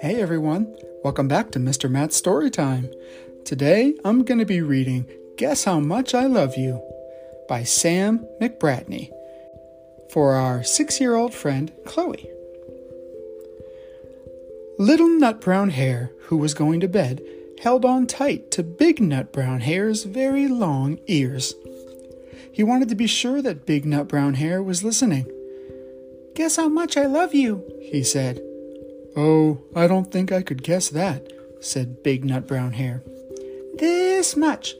Hey everyone, welcome back to Mr. Matt's Storytime. Today I'm going to be reading Guess How Much I Love You by Sam McBratney for our six year old friend Chloe. Little Nut Brown Hare, who was going to bed, held on tight to Big Nut Brown Hare's very long ears. He wanted to be sure that Big Nut Brown Hare was listening. Guess how much I love you, he said. Oh, I don't think I could guess that, said Big Nut Brown Hare. This much,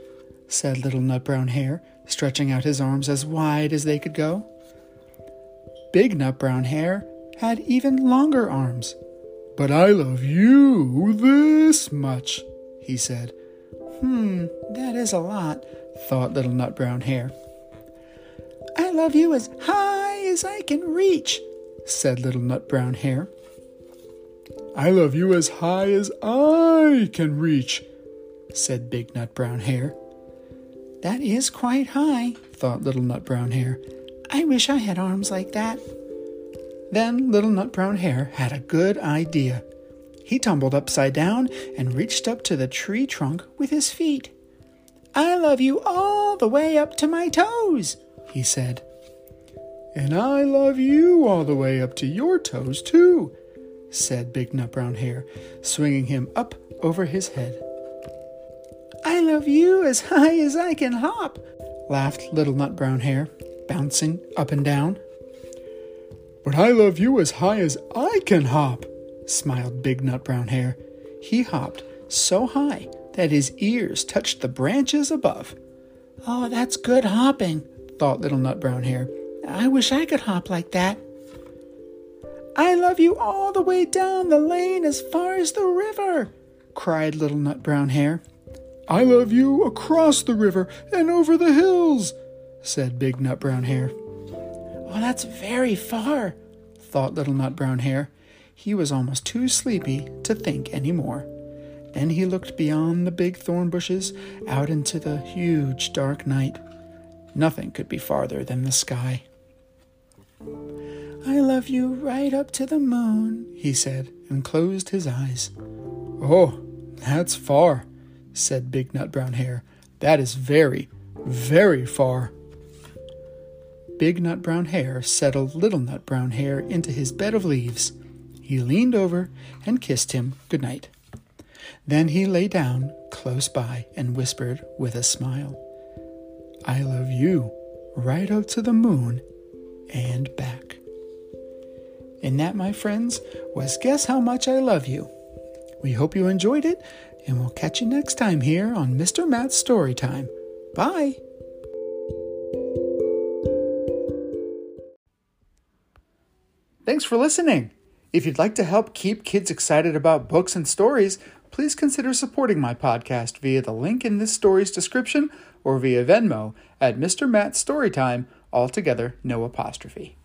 said Little Nut Brown Hare, stretching out his arms as wide as they could go. Big Nut Brown Hare had even longer arms. But I love you this much, he said. Hmm, that is a lot, thought Little Nut Brown Hare. I love you as high as I can reach, said Little Nut Brown Hare. I love you as high as I can reach, said Big Nut Brown Hare. That is quite high, thought Little Nut Brown Hare. I wish I had arms like that. Then Little Nut Brown Hare had a good idea. He tumbled upside down and reached up to the tree trunk with his feet. I love you all the way up to my toes, he said. And I love you all the way up to your toes, too, said Big Nut Brown Hare, swinging him up over his head. I love you as high as I can hop, laughed Little Nut Brown Hare, bouncing up and down. But I love you as high as I can hop, smiled Big Nut Brown Hare. He hopped so high that his ears touched the branches above. Oh, that's good hopping, thought Little Nut Brown Hare. I wish I could hop like that. I love you all the way down the lane as far as the river, cried Little Nut Brown Hare. I love you across the river and over the hills, said Big Nut Brown Hare. Oh, that's very far, thought Little Nut Brown Hare. He was almost too sleepy to think any more. Then he looked beyond the big thorn bushes out into the huge dark night. Nothing could be farther than the sky. Love you right up to the moon, he said, and closed his eyes. Oh, that's far, said Big Nut Brown Hare. That is very, very far. Big Nut Brown Hare settled Little Nut Brown Hare into his bed of leaves. He leaned over and kissed him good night. Then he lay down close by and whispered with a smile, I love you right up to the moon and back. And that, my friends, was Guess How Much I Love You. We hope you enjoyed it, and we'll catch you next time here on Mr. Matt's Story Time. Bye. Thanks for listening. If you'd like to help keep kids excited about books and stories, please consider supporting my podcast via the link in this story's description or via Venmo at Mr. Matt's Storytime, altogether no apostrophe.